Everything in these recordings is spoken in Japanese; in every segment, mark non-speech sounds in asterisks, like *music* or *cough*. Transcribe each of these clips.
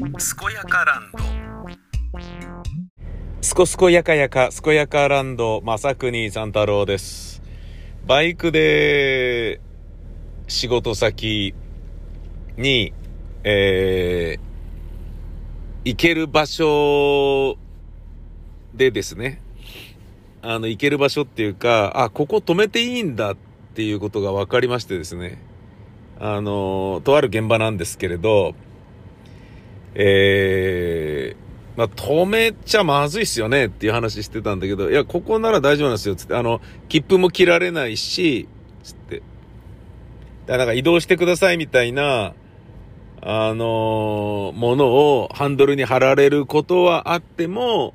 健やかランド。すこすこやかやか、すこやかランド、まさくにさん太郎です。バイクで、仕事先に、えー、行ける場所でですね、あの、行ける場所っていうか、あ、ここ止めていいんだっていうことが分かりましてですね、あの、とある現場なんですけれど、えー、まあ、止めちゃまずいっすよねっていう話してたんだけど、いや、ここなら大丈夫なんですよ、つって、あの、切符も切られないし、つって。だから移動してくださいみたいな、あのーものをハンドルに貼られることはあっても、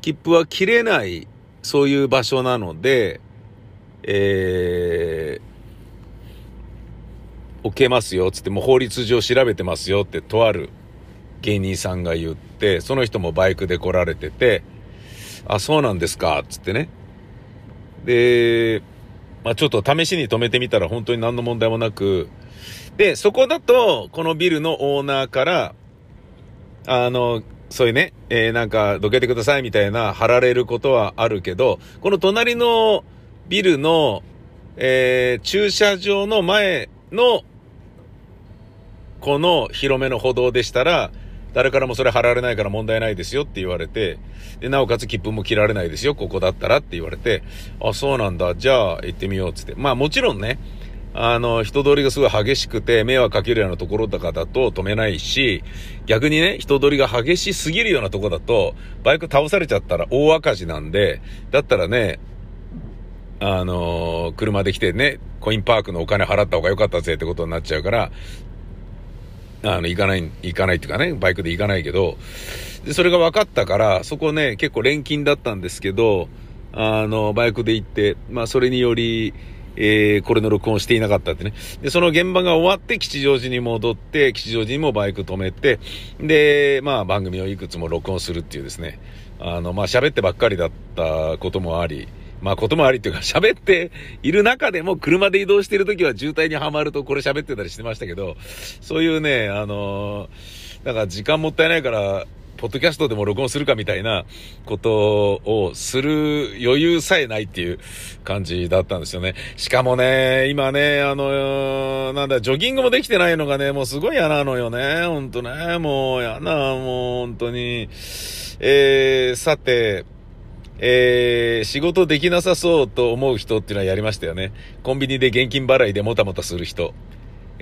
切符は切れない、そういう場所なので、えー、置けますよ、つって、もう法律上調べてますよって、とある芸人さんが言って、その人もバイクで来られてて、あ、そうなんですか、つってね。で、まあちょっと試しに止めてみたら本当に何の問題もなく、で、そこだと、このビルのオーナーから、あの、そういうね、えーなんか、どけてくださいみたいな貼られることはあるけど、この隣のビルの、えー駐車場の前の、この広めの歩道でしたら、誰からもそれ貼られないから問題ないですよって言われて、で、なおかつ切符も切られないですよ、ここだったらって言われて、あ、そうなんだ、じゃあ行ってみようっつって。まあもちろんね、あの、人通りがすごい激しくて、迷惑かけるようなところとかだと止めないし、逆にね、人通りが激しすぎるようなとこだと、バイク倒されちゃったら大赤字なんで、だったらね、あのー車で来てね、コインパークのお金払った方が良かったぜってことになっちゃうから、あの、行かない、行かないっていうかね、バイクで行かないけど、で、それが分かったから、そこね、結構錬金だったんですけど、あの、バイクで行って、まあ、それにより、えー、これの録音していなかったってね。で、その現場が終わって吉祥寺に戻って、吉祥寺にもバイク止めて、で、まあ番組をいくつも録音するっていうですね。あの、まあ喋ってばっかりだったこともあり、まあこともありっていうか喋っている中でも車で移動している時は渋滞にはまるとこれ喋ってたりしてましたけど、そういうね、あのーなんか時間もったいないから、ポッドキャストでも録音するかみたいなことをする余裕さえないっていう感じだったんですよね。しかもね、今ね、あの、なんだ、ジョギングもできてないのがね、もうすごい嫌なのよね。ほんとね、もう嫌な、もう本当に。えー、さて、えー、仕事できなさそうと思う人っていうのはやりましたよね。コンビニで現金払いでもたもたする人。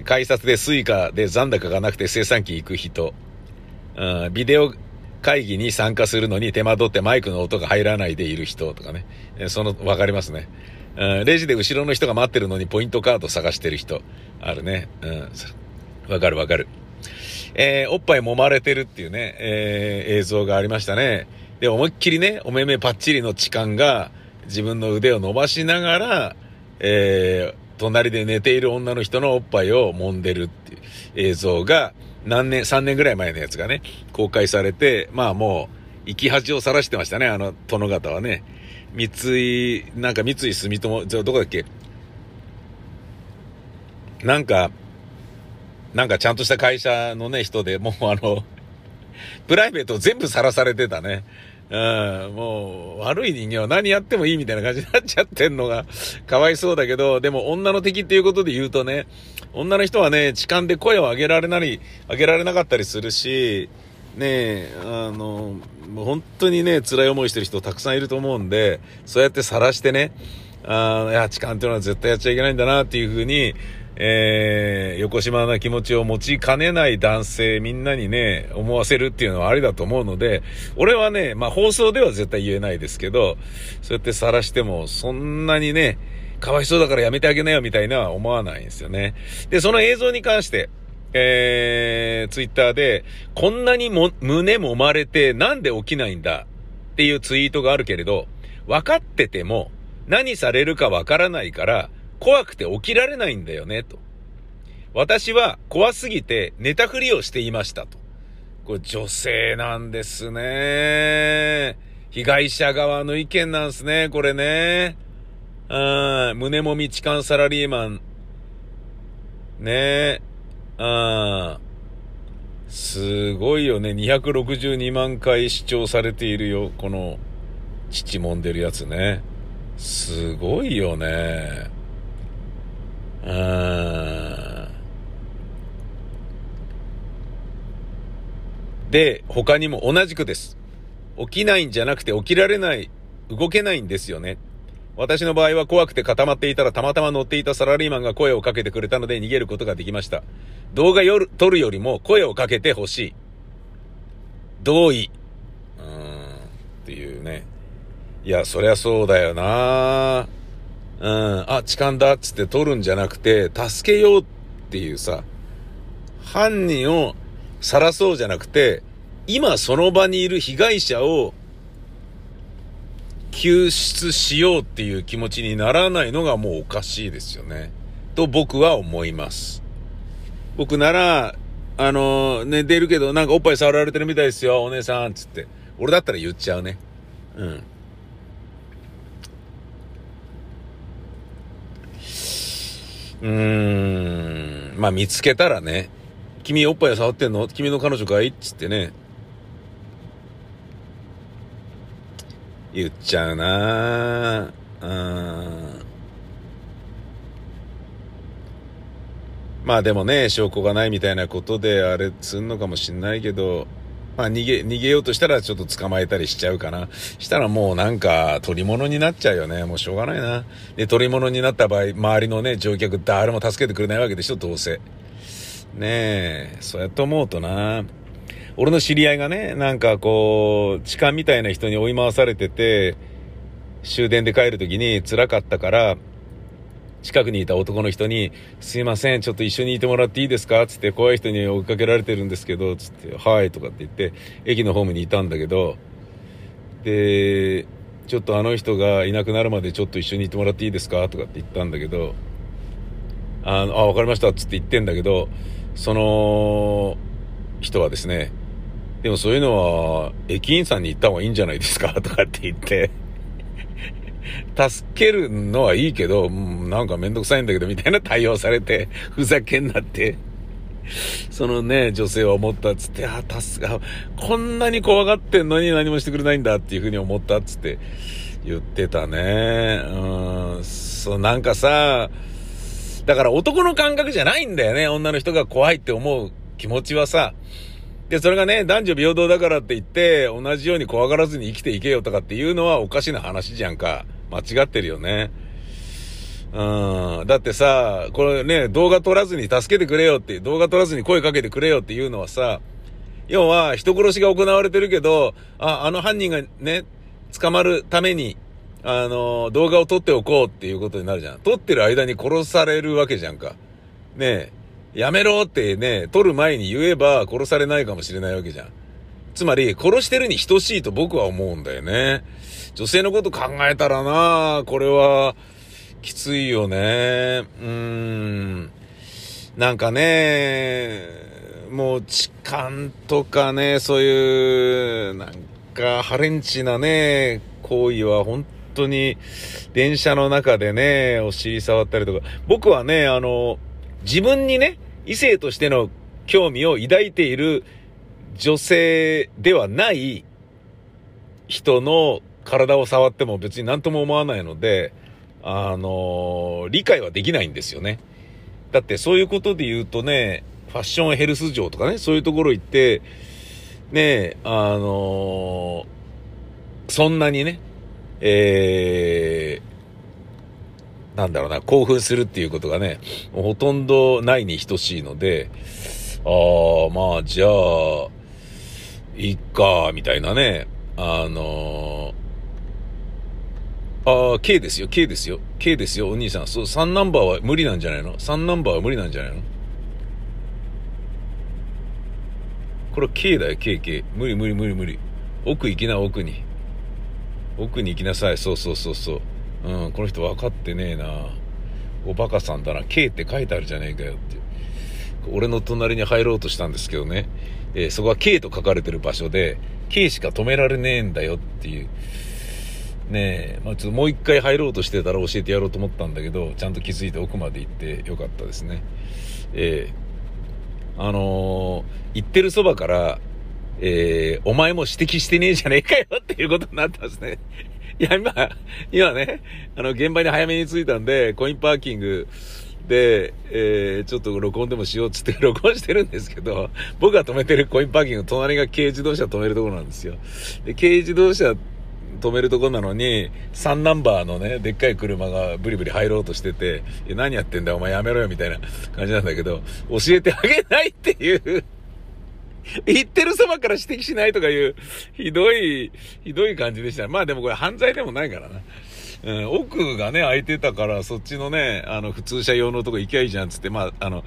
改札でスイカで残高がなくて精算機行く人。うん、ビデオ会議に参加するのに手間取ってマイクの音が入らないでいる人とかね。その、わかりますね。うん、レジで後ろの人が待ってるのにポイントカード探してる人。あるね。うん、わかるわかる。えーおっぱい揉まれてるっていうね、えー映像がありましたね。で、思いっきりね、お目目パッチリの痴漢が自分の腕を伸ばしながら、えー隣で寝ている女の人のおっぱいを揉んでるっていう映像が、何年、3年ぐらい前のやつがね、公開されて、まあもう、生き恥をさらしてましたね、あの、殿方はね。三井、なんか三井住友、じゃどこだっけ？なんか、なんかちゃんとした会社のね、人でもうあの、プライベート全部さらされてたね。うん、もう、悪い人間は何やってもいいみたいな感じになっちゃってんのが、*laughs* かわいそうだけど、でも女の敵っていうことで言うとね、女の人はね、痴漢で声を上げられなり、上げられなかったりするし、ねえ、あの、もう本当にね、辛い思いしてる人たくさんいると思うんで、そうやって晒してね、あーいや、痴漢っていうのは絶対やっちゃいけないんだなっていうふうに、えー、横島な気持ちを持ちかねない男性みんなにね、思わせるっていうのはありだと思うので、俺はね、まあ放送では絶対言えないですけど、そうやって晒してもそんなにね、かわいそうだからやめてあげなよみたいなは思わないんですよね。で、その映像に関して、えー、ツイッターで、こんなにも胸揉まれてなんで起きないんだ？っていうツイートがあるけれど、分かってても何されるか分からないから怖くて起きられないんだよね、と。私は怖すぎて寝たふりをしていましたと。これ女性なんですね。被害者側の意見なんですね、これね。うん、胸もみ痴漢サラリーマン。ねえ。うん。すごいよね。262万回視聴されているよ。この、父もんでるやつね。すごいよね。で、他にも同じくです。起きないんじゃなくて起きられない、動けないんですよね。私の場合は怖くて固まっていたらたまたま乗っていたサラリーマンが声をかけてくれたので逃げることができました。動画よ撮るよりも声をかけてほしい。同意。うーん。っていうね。いや、そりゃそうだよなうん。あ、痴漢だっつって撮るんじゃなくて、助けようっていうさ、犯人を晒そうじゃなくて、今その場にいる被害者を救出しようっていう気持ちにならないのがもうおかしいですよね。と僕は思います。僕なら、あの寝てるけどなんかおっぱい触られてるみたいですよ、お姉さん、つって。俺だったら言っちゃうね。うん。うーん。まあ見つけたらね、君おっぱい触ってんの？君の彼女かい？っつってね。言っちゃうなうん。まあでもね、証拠がないみたいなことであれすんのかもしんないけど、まあ逃げ、逃げようとしたらちょっと捕まえたりしちゃうかな。したらもうなんか取り物になっちゃうよね。もうしょうがないな。で、取り物になった場合、周りのね、乗客誰も助けてくれないわけでしょ、どうせ。ねえ、そうやって思うとな。俺の知り合いがね、なんかこう、痴漢みたいな人に追い回されてて、終電で帰るときに辛かったから、近くにいた男の人に、すいません、ちょっと一緒にいてもらっていいですか？つって、怖い人に追いかけられてるんですけど、つって、はい、とかって言って、駅のホームにいたんだけど、で、ちょっとあの人がいなくなるまでちょっと一緒にいてもらっていいですか？とかって言ったんだけど、あの、あ、わかりました、つって言ってんだけど、その人はですね、でもそういうのは、駅員さんに言った方がいいんじゃないですか？とかって言って、助けるのはいいけど、なんかめんどくさいんだけど、みたいな対応されて、*laughs* ふざけんなって、そのね、女性は思ったっつって、あ、助か、こんなに怖がってんのに何もしてくれないんだっていうふうに思ったっつって言ってたね。うん、そう、なんかさ、だから男の感覚じゃないんだよね。女の人が怖いって思う気持ちはさ。で、それがね、男女平等だからって言って、同じように怖がらずに生きていけよとかっていうのはおかしな話じゃんか。間違ってるよね。うん。だってさ、これね、動画撮らずに助けてくれよって、動画撮らずに声かけてくれよっていうのはさ、要は人殺しが行われてるけど、あ、あの犯人がね、捕まるために、あの、動画を撮っておこうっていうことになるじゃん。撮ってる間に殺されるわけじゃんか。ねえ、やめろってね、撮る前に言えば殺されないかもしれないわけじゃん。つまり、殺してるに等しいと僕は思うんだよね。女性のこと考えたらなこれは、きついよね。うーん。なんかね、もう痴漢とかね、そういう、なんか、ハレンチなね、行為は本当に、電車の中でね、お尻触ったりとか。僕はね、あの、自分にね、異性としての興味を抱いている女性ではない人の体を触っても別に何とも思わないので、あの理解はできないんですよね。だってそういうことで言うとね、ファッションヘルス場とかね、そういうところ行って、ね、あのそんなにね、えー、なんだろうな、興奮するっていうことがね、ほとんどないに等しいので、ああ、まあ、じゃあ、いっか、みたいなね、あのああ、K ですよ、K ですよ、K ですよ、お兄さん。そう、3ナンバーは無理なんじゃないの ?3 ナンバーは無理なんじゃないの？これ K だよ、K、K。無理無理無理無理。奥行きな、奥に。奥に行きなさい。そうそうそうそう。うん、この人分かってねえな。おバカさんだな。K って書いてあるじゃねえかよって。俺の隣に入ろうとしたんですけどね。えーそこは K と書かれてる場所で、K しか止められねえんだよっていう。ねえ、まあ、ちょっともう一回入ろうとしてたら教えてやろうと思ったんだけど、ちゃんと気づいて奥まで行ってよかったですね。ええあのー、行ってるそばから、えー、お前も指摘してねえじゃねえかよっていうことになったんですね。いや、今、今ね、あの、現場に早めに着いたんで、コインパーキングで、えー、ちょっと録音でもしようっつって *laughs* 録音してるんですけど、僕が止めてるコインパーキング、隣が軽自動車止めるところなんですよ。で、軽自動車止めるとこなのに、3ナンバーのね、でっかい車がブリブリ入ろうとしてて、何やってんだお前やめろよみたいな感じなんだけど、教えてあげないっていう言ってるそばから指摘しないとかいう、ひどい、ひどい感じでした。まあでもこれ犯罪でもないからな。うん、奥がね、空いてたから、そっちのね、あの、普通車用のとこ行きゃいいじゃんつって、まあ、あの、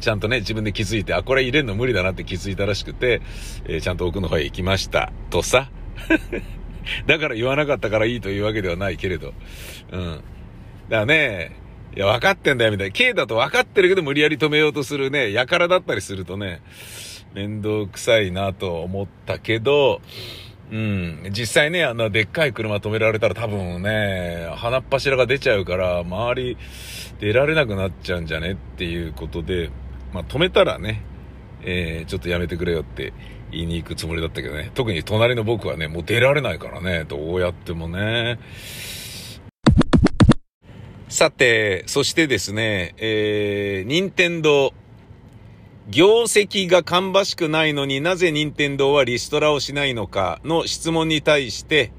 ちゃんとね、自分で気づいて、あ、これ入れんの無理だなって気づいたらしくて、えー、ちゃんと奥の方へ行きました。とさ。*laughs* だから言わなかったからいいというわけではないけれど。うん。だからね、いや、分かってんだよ、みたいな。K だと分かってるけど無理やり止めようとするね、やからだったりするとね、面倒くさいなと思ったけど、うん。実際ね、あの、でっかい車止められたら多分ね、鼻っ柱が出ちゃうから、周り出られなくなっちゃうんじゃねっていうことで、まあ、止めたらね、えー、ちょっとやめてくれよって言いに行くつもりだったけどね。特に隣の僕はね、もう出られないからね、どうやってもね。さて、そしてですね、えー、任天堂業績が芳しくないのになぜ任天堂はリストラをしないのかの質問に対して、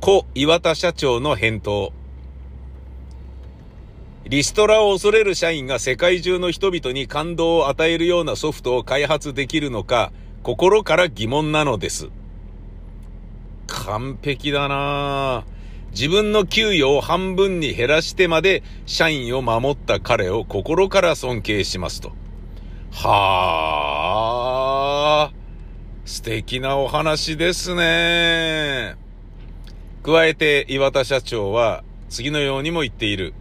故岩田社長の返答。リストラを恐れる社員が世界中の人々に感動を与えるようなソフトを開発できるのか、心から疑問なのです。完璧だな自分の給与を半分に減らしてまで社員を守った彼を心から尊敬しますと。はあ、素敵なお話ですね。加えて岩田社長は次のようにも言っている。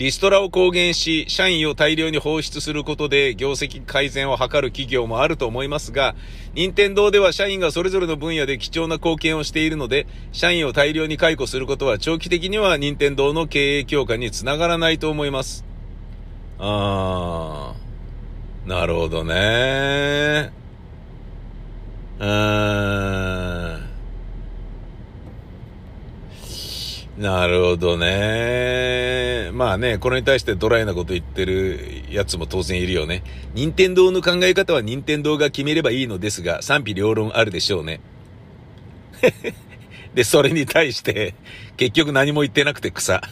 リストラを公言し、社員を大量に放出することで業績改善を図る企業もあると思いますが、任天堂では社員がそれぞれの分野で貴重な貢献をしているので、社員を大量に解雇することは長期的には任天堂の経営強化につながらないと思います。あー。なるほどね。うーん。なるほどね。まあね、これに対してドライなこと言ってるやつも当然いるよね。任天堂の考え方は任天堂が決めればいいのですが、賛否両論あるでしょうね。*laughs* で、それに対して、結局何も言ってなくて草。*laughs*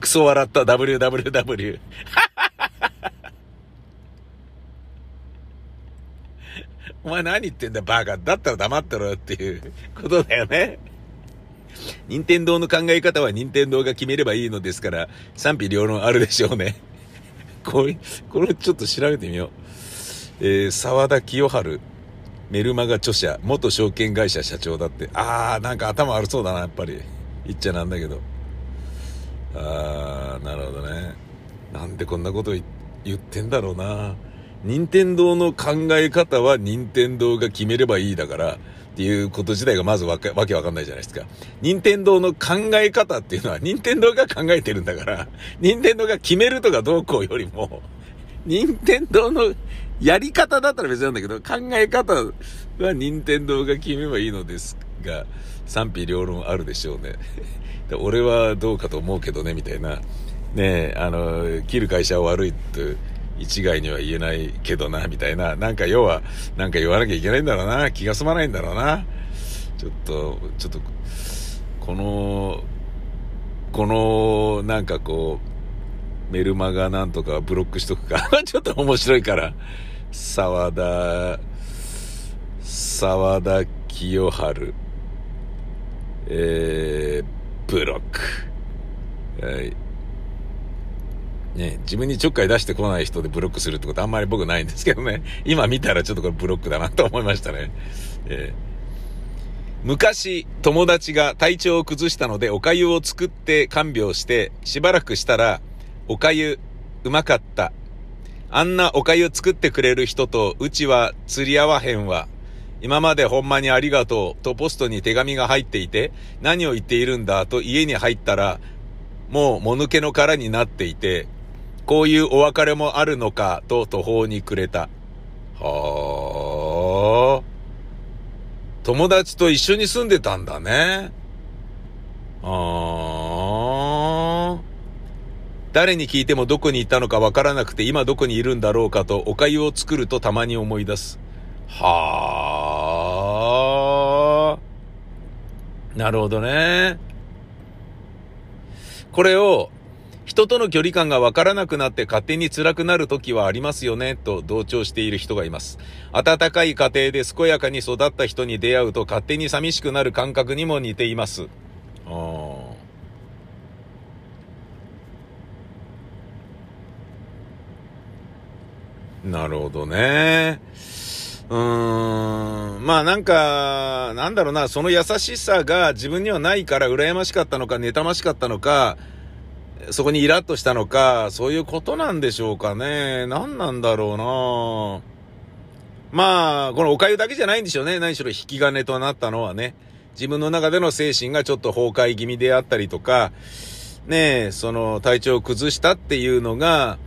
クソ笑った WWW。*laughs* お前何言ってんだバカ。だったら黙ってろよっていうことだよね。任天堂の考え方は任天堂が決めればいいのですから、賛否両論あるでしょうね。*laughs* これ、これちょっと調べてみよう。えー、沢田清春、メルマガ著者、元証券会社社長だって。あー、なんか頭悪そうだな、やっぱり。言っちゃなんだけど。あー、なるほどね。なんでこんなこと言ってんだろうな。任天堂の考え方は任天堂が決めればいいだから、っていうこと自体がまずわけわけわかんないじゃないですか。任天堂の考え方っていうのは任天堂が考えてるんだから、任天堂が決めるとかどうこうよりも、任天堂のやり方だったら別なんだけど、考え方は任天堂が決めばいいのですが、賛否両論あるでしょうね。*laughs* 俺はどうかと思うけどね、みたいな。ねえ、あの、切る会社は悪いって一概には言えないけどな、みたいな。なんか要は、なんか言わなきゃいけないんだろうな。気が済まないんだろうな。ちょっと、ちょっと、この、この、なんかこう、メルマガなんとかブロックしとくか。*laughs* ちょっと面白いから。沢田、沢田清春、えー、ブロック。はい。ね、自分にちょっかい出してこない人でブロックするってことあんまり僕ないんですけどね。*laughs* 今見たらちょっとこれブロックだなと思いましたね。えー、昔、友達が体調を崩したのでお粥を作って看病して、しばらくしたら、お粥、うまかった。あんなお粥作ってくれる人と、うちは釣り合わへんわ。今までほんまにありがとうとポストに手紙が入っていて、何を言っているんだと家に入ったら、もうもぬけの殻になっていて、こういうお別れもあるのか、と途方に暮れた。はあ。友達と一緒に住んでたんだね。ああ。誰に聞いてもどこにいたのかわからなくて今どこにいるんだろうかとお粥を作るとたまに思い出す。はあ。なるほどね。これを人との距離感がわからなくなって勝手に辛くなる時はありますよね、と同調している人がいます。温かい家庭で健やかに育った人に出会うと勝手に寂しくなる感覚にも似ています。なるほどね。うーん。まあなんか、なんだろうな、その優しさが自分にはないから羨ましかったのか、妬ましかったのか、そこにイラッとしたのか、そういうことなんでしょうかね。何なんだろうなまあ、このお粥だけじゃないんでしょうね。何しろ引き金となったのはね。自分の中での精神がちょっと崩壊気味であったりとか、ねえ、その体調を崩したっていうのが、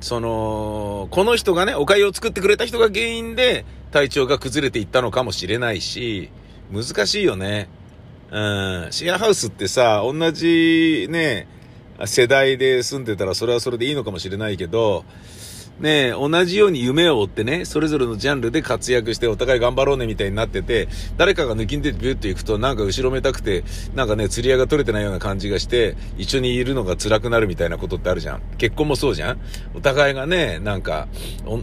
その、この人がね、お粥を作ってくれた人が原因で体調が崩れていったのかもしれないし、難しいよね。うん、シェアハウスってさ、同じね、世代で住んでたらそれはそれでいいのかもしれないけど、ね同じように夢を追ってね、それぞれのジャンルで活躍してお互い頑張ろうねみたいになってて、誰かが抜きんでビュッと行くとなんか後ろめたくて、なんかね、釣り合いが取れてないような感じがして、一緒にいるのが辛くなるみたいなことってあるじゃん。結婚もそうじゃん。お互いがね、なんか、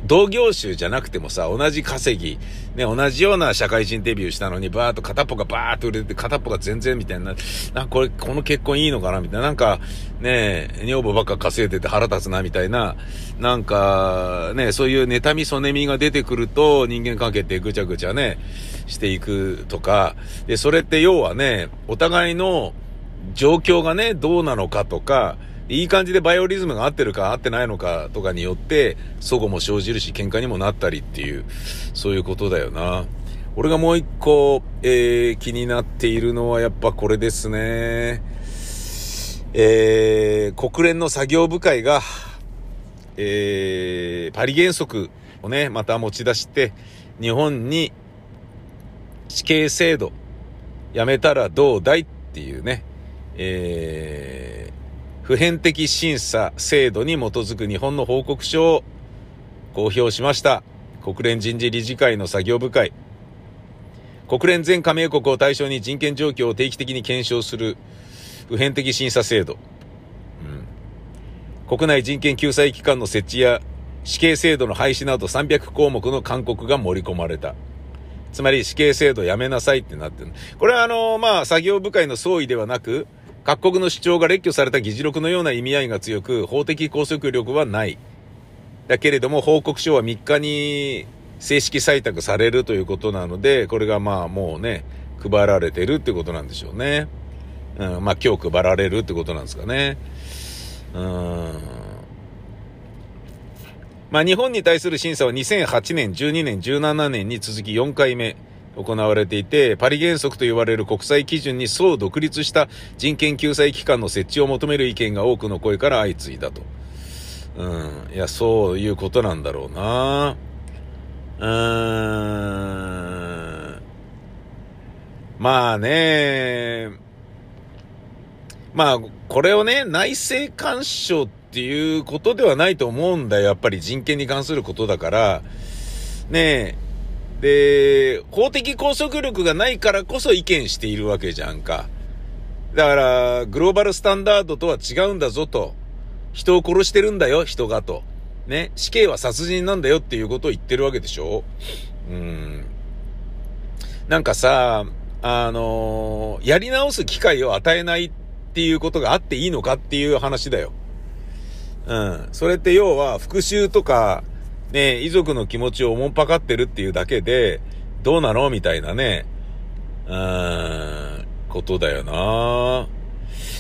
同業種じゃなくてもさ、同じ稼ぎ、ね、同じような社会人デビューしたのに、バーっと片っぽがバーっと売れて、片っぽが全然みたいな、なこれ、この結婚いいのかなみたいな、なんか、ね、女房ばっか稼いでて腹立つなみたいな、なんか、ね、そういう妬み、そねみが出てくると、人間関係ってぐちゃぐちゃね、していくとか、で、それって要はね、お互いの状況がね、どうなのかとか、いい感じでバイオリズムが合ってるか合ってないのかとかによって、齟齬も生じるし、喧嘩にもなったりっていう、そういうことだよな。俺がもう一個、えー、気になっているのはやっぱこれですね。えー、国連の作業部会が、えー、パリ原則をね、また持ち出して、日本に死刑制度やめたらどうだいっていうね、えー、普遍的審査制度に基づく日本の報告書を公表しました。国連人事理事会の作業部会。国連全加盟国を対象に人権状況を定期的に検証する普遍的審査制度。国内人権救済機関の設置や死刑制度の廃止など300項目の勧告が盛り込まれた。つまり死刑制度やめなさいってなってる。これはあの、まあ、作業部会の総意ではなく、各国の主張が列挙された議事録のような意味合いが強く、法的拘束力はない。だけれども、報告書は3日に正式採択されるということなので、これがまあもうね、配られてるってことなんでしょうね。うん、まあ今日配られるってことなんですかね。うん。まあ日本に対する審査は2008年、12年、17年に続き4回目行われていて、パリ原則と言われる国際基準に総独立した人権救済機関の設置を求める意見が多くの声から相次いだと。うん。いや、そういうことなんだろうな。うーん。まあね、まあ、これをね、内政干渉っていうことではないと思うんだよ。やっぱり人権に関することだから。ねえ。で、法的拘束力がないからこそ意見しているわけじゃんか。だから、グローバルスタンダードとは違うんだぞと。人を殺してるんだよ、人がと。ね。死刑は殺人なんだよっていうことを言ってるわけでしょうん。なんかさ、あのー、やり直す機会を与えないっっていうことがあっていいのかっていう話だよ。うん。それって要は復讐とか、ね、遺族の気持ちをおもんぱかってるっていうだけで、どうなのみたいなね、うーん、ことだよな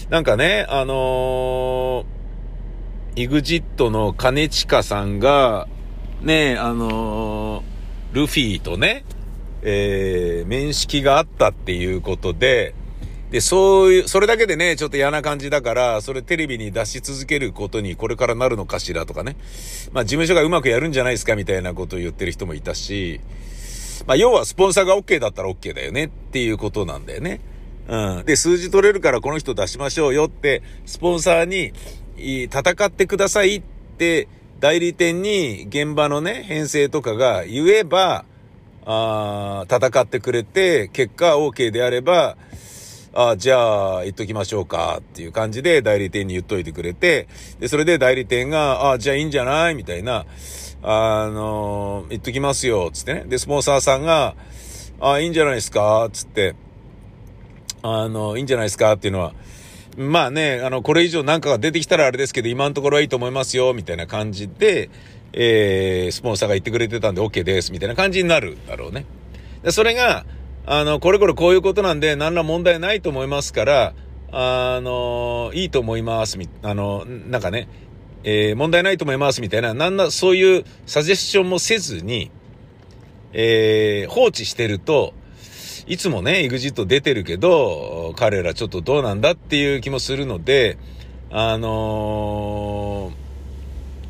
なんかね、あのー、イグジットの金近さんが、ね、あのー、ルフィとね、えー、面識があったっていうことで、で、そういう、それだけでね、ちょっと嫌な感じだから、それテレビに出し続けることにこれからなるのかしらとかね。まあ事務所がうまくやるんじゃないですかみたいなことを言ってる人もいたし、まあ要はスポンサーが OK だったら OK だよねっていうことなんだよね。うん。で、数字取れるからこの人出しましょうよって、スポンサーに戦ってくださいって、代理店に現場のね、編成とかが言えば、あ戦ってくれて、結果 OK であれば、あじゃあ、言っときましょうかっていう感じで代理店に言っといてくれて、で、それで代理店が、あじゃあいいんじゃないみたいな、あの言っときますよ、つってね。で、スポンサーさんが、あいいんじゃないですかつって、あの、いいんじゃないですかっていうのは、まあね、あの、これ以上なんかが出てきたらあれですけど、今のところはいいと思いますよ、みたいな感じで、えー、スポンサーが言ってくれてたんで OK です、みたいな感じになるだろうね。で、それが、あの、これこれこういうことなんで、何ら問題ないと思いますから、あの、いいと思います、み、あの、なんかね、えー、問題ないと思いますみたいな、なんな、そういうサジェッションもせずに、えー、放置してると、いつもね、EXIT 出てるけど、彼らちょっとどうなんだっていう気もするので、あの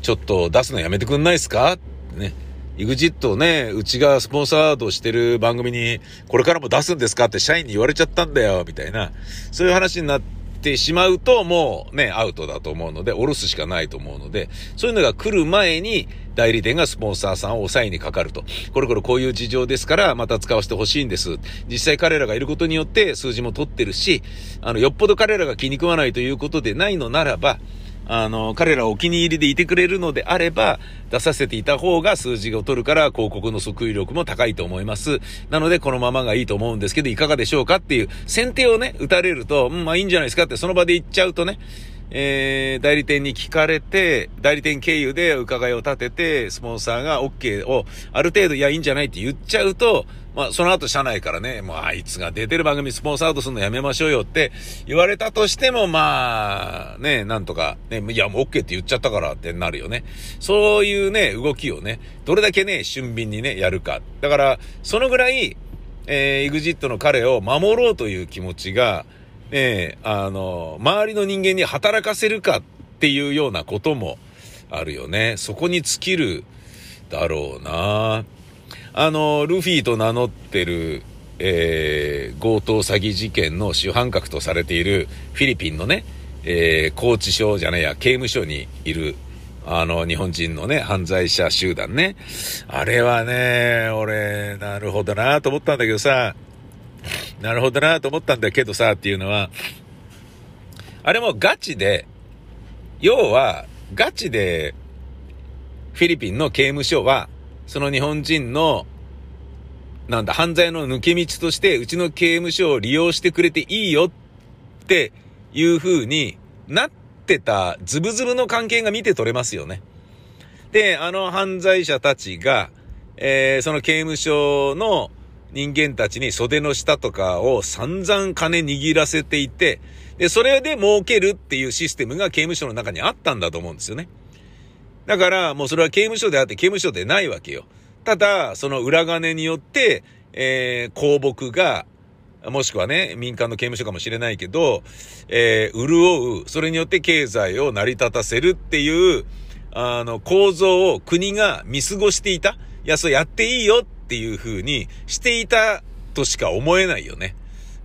ー、ちょっと出すのやめてくんないですか？ね。EXIT をね、うちがスポンサードしてる番組に、これからも出すんですかって社員に言われちゃったんだよ、みたいな、そういう話になってしまうと、もうね、アウトだと思うので、おろすしかないと思うので、そういうのが来る前に、代理店がスポンサーさんを抑えにかかると。これこれこういう事情ですから、また使わせてほしいんです。実際彼らがいることによって数字も取ってるし、あの、よっぽど彼らが気に食わないということでないのならば、あの、彼らお気に入りでいてくれるのであれば、出させていた方が数字を取るから広告の即位力も高いと思います。なので、このままがいいと思うんですけど、いかがでしょうかっていう先手をね、打たれると、うん、まあいいんじゃないですかってその場で言っちゃうとね、えー、代理店に聞かれて、代理店経由で伺いを立てて、スポンサーが OK をある程度、いや、いいんじゃないって言っちゃうと、まあ、その後社内からね、もうあいつが出てる番組スポンサードするのやめましょうよって言われたとしても、まあ、ね、なんとか、ね、いや、もう OK って言っちゃったからってなるよね。そういうね、動きをね、どれだけね、俊敏にね、やるか。だから、そのぐらい、えー、EXIT の彼を守ろうという気持ちが、ね、あの、周りの人間に働かせるかっていうようなこともあるよね。そこに尽きるだろうな。あの、ルフィと名乗ってる、えー、強盗詐欺事件の主犯格とされているフィリピンのね、えー、拘置所じゃないや、刑務所にいる、あの、日本人のね、犯罪者集団ね。あれはね、俺、なるほどなと思ったんだけどさ、なるほどなと思ったんだけどさ、っていうのは、あれもガチで、要は、ガチで、フィリピンの刑務所は、その日本人の、なんだ、犯罪の抜け道として、うちの刑務所を利用してくれていいよっていう風になってたズブズブの関係が見て取れますよね。で、あの犯罪者たちが、えー、その刑務所の人間たちに袖の下とかを散々金握らせていて、で、それで儲けるっていうシステムが刑務所の中にあったんだと思うんですよね。だから、もうそれは刑務所であって刑務所でないわけよ。ただ、その裏金によって、えー、公木が、もしくはね、民間の刑務所かもしれないけど、えー、潤う、それによって経済を成り立たせるっていう、あの、構造を国が見過ごしていた。いや、そうやっていいよっていう風にしていたとしか思えないよね。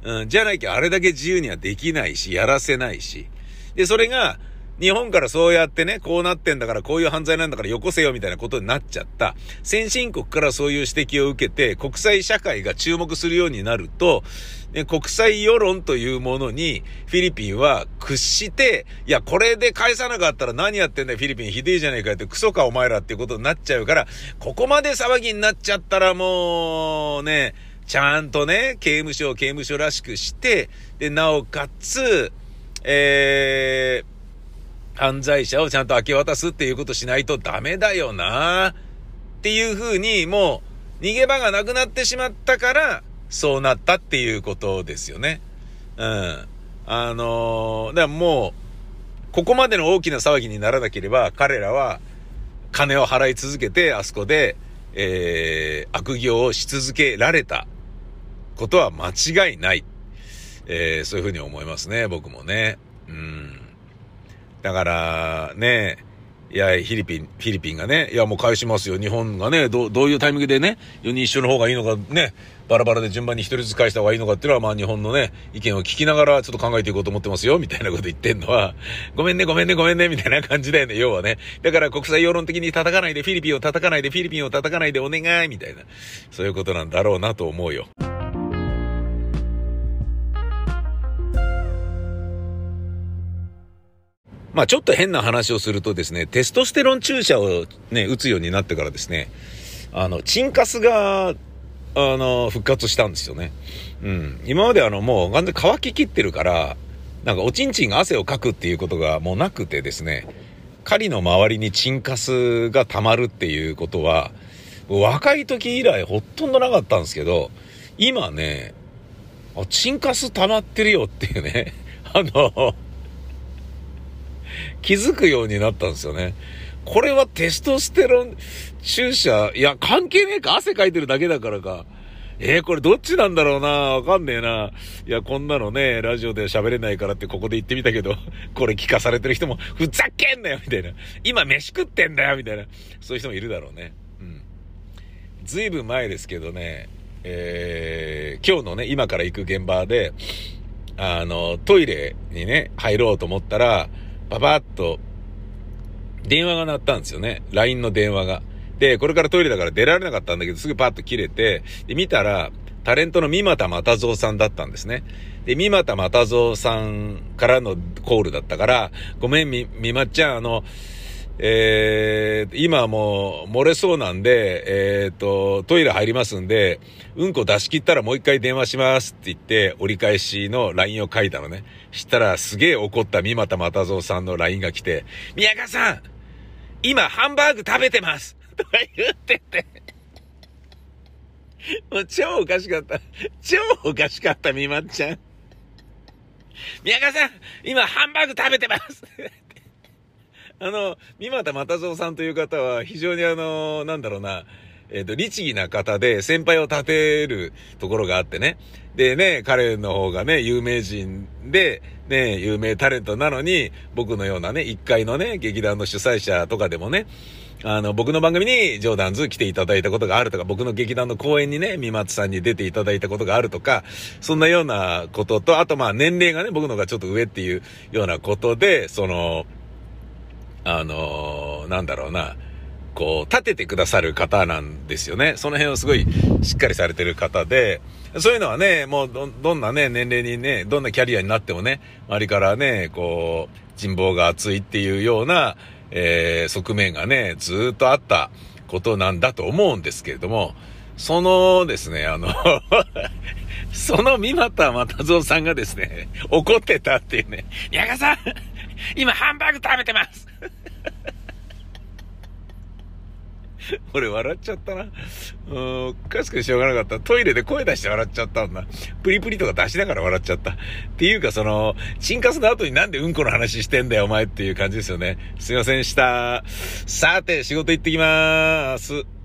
うん、じゃなきゃあれだけ自由にはできないし、やらせないし。で、それが、日本からそうやってね、こうなってんだからこういう犯罪なんだからよこせよみたいなことになっちゃった。先進国からそういう指摘を受けて国際社会が注目するようになると、ね、国際世論というものにフィリピンは屈して、いや、これで返さなかったら何やってんだよ、フィリピンひでえじゃねえかってクソかお前らっていうことになっちゃうから、ここまで騒ぎになっちゃったらもうね、ちゃんとね、刑務所を刑務所らしくして、で、なおかつ、えー、犯罪者をちゃんと明け渡すっていうことしないとダメだよなっていうふうにもう逃げ場がなくなってしまったからそうなったっていうことですよね。うん。あのー、だからもうここまでの大きな騒ぎにならなければ彼らは金を払い続けてあそこで、えー、悪行をし続けられたことは間違いない。えー、そういうふうに思いますね、僕もね。うん。だから、ね、いや、フィリピン、フィリピンがね、いや、もう返しますよ。日本がね、どどういうタイミングでね、4人一緒の方がいいのかね、バラバラで順番に一人ずつ返した方がいいのかっていうのは、まあ日本のね、意見を聞きながらちょっと考えていこうと思ってますよ、みたいなこと言ってんのは、*laughs* ごめんね、ごめんね、ごめんね、みたいな感じだよね、要はね。だから国際世論的に叩かないで、フィリピンを叩かないで、フィリピンを叩かないでお願い、みたいな。そういうことなんだろうなと思うよ。まあちょっと変な話をするとですね、テストステロン注射をね、打つようになってからですね、あの、チンカスが、あの、復活したんですよね。うん。今まであの、もう完全に乾ききってるから、なんかおちんちんが汗をかくっていうことがもうなくてですね、狩りの周りにチンカスが溜まるっていうことは、若い時以来ほとんどなかったんですけど、今ね、あ、チンカス溜まってるよっていうね、*laughs* あの、気づくようになったんですよね。これはテストステロン注射、いや、関係ねえか？汗かいてるだけだからか。えー、これどっちなんだろうな？わかんねえな。いや、こんなのね、ラジオで喋れないからってここで言ってみたけど、*laughs* これ聞かされてる人も、ふざけんなよみたいな。今飯食ってんだよみたいな。そういう人もいるだろうね。うん。ずいぶん前ですけどね、えー、今日のね、今から行く現場で、あの、トイレにね、入ろうと思ったら、ババッと、電話が鳴ったんですよね。LINE の電話が。で、これからトイレだから出られなかったんだけど、すぐパッと切れて、で、見たら、タレントの三股又蔵さんだったんですね。で、三股又蔵さんからのコールだったから、ごめん、み、みまちゃん、あの、えー、今もう漏れそうなんで、えー、と、トイレ入りますんで、うんこ出し切ったらもう一回電話しますって言って、折り返しの LINE を書いたのね。したらすげえ怒った三股又蔵さんの LINE が来て、宮川さん今ハンバーグ食べてますとか言っててもう超おかしかった。超おかしかった、みまっちゃん。宮川さん今ハンバーグ食べてますあの、三股又蔵さんという方は非常にあの、なんだろうな、えっ、ー、と、律儀な方で先輩を立てるところがあってね。でね、彼の方がね、有名人で、ね、有名タレントなのに、僕のようなね、一階のね、劇団の主催者とかでもね、あの、僕の番組にジョーダンズ来ていただいたことがあるとか、僕の劇団の公演にね、三松さんに出ていただいたことがあるとか、そんなようなことと、あとまあ年齢がね、僕のがちょっと上っていうようなことで、その、あのー、なんだろうな、こう、立ててくださる方なんですよね。その辺をすごいしっかりされてる方で、そういうのはね、もうど、どんなね、年齢にね、どんなキャリアになってもね、周りからね、こう、人望が厚いっていうような、えー、側面がね、ずっとあったことなんだと思うんですけれども、そのですね、あの *laughs* その三股又蔵さんがですね、怒ってたっていうね、矢賀さん今ハンバーグ食べてます俺笑っちゃったな。うん、かしくてしょうがなかった。トイレで声出して笑っちゃったんだ。プリプリとか出しながら笑っちゃった。っていうかその、チンカスの後になんでうんこの話してんだよお前っていう感じですよね。すいませんでした。さて、仕事行ってきまーす。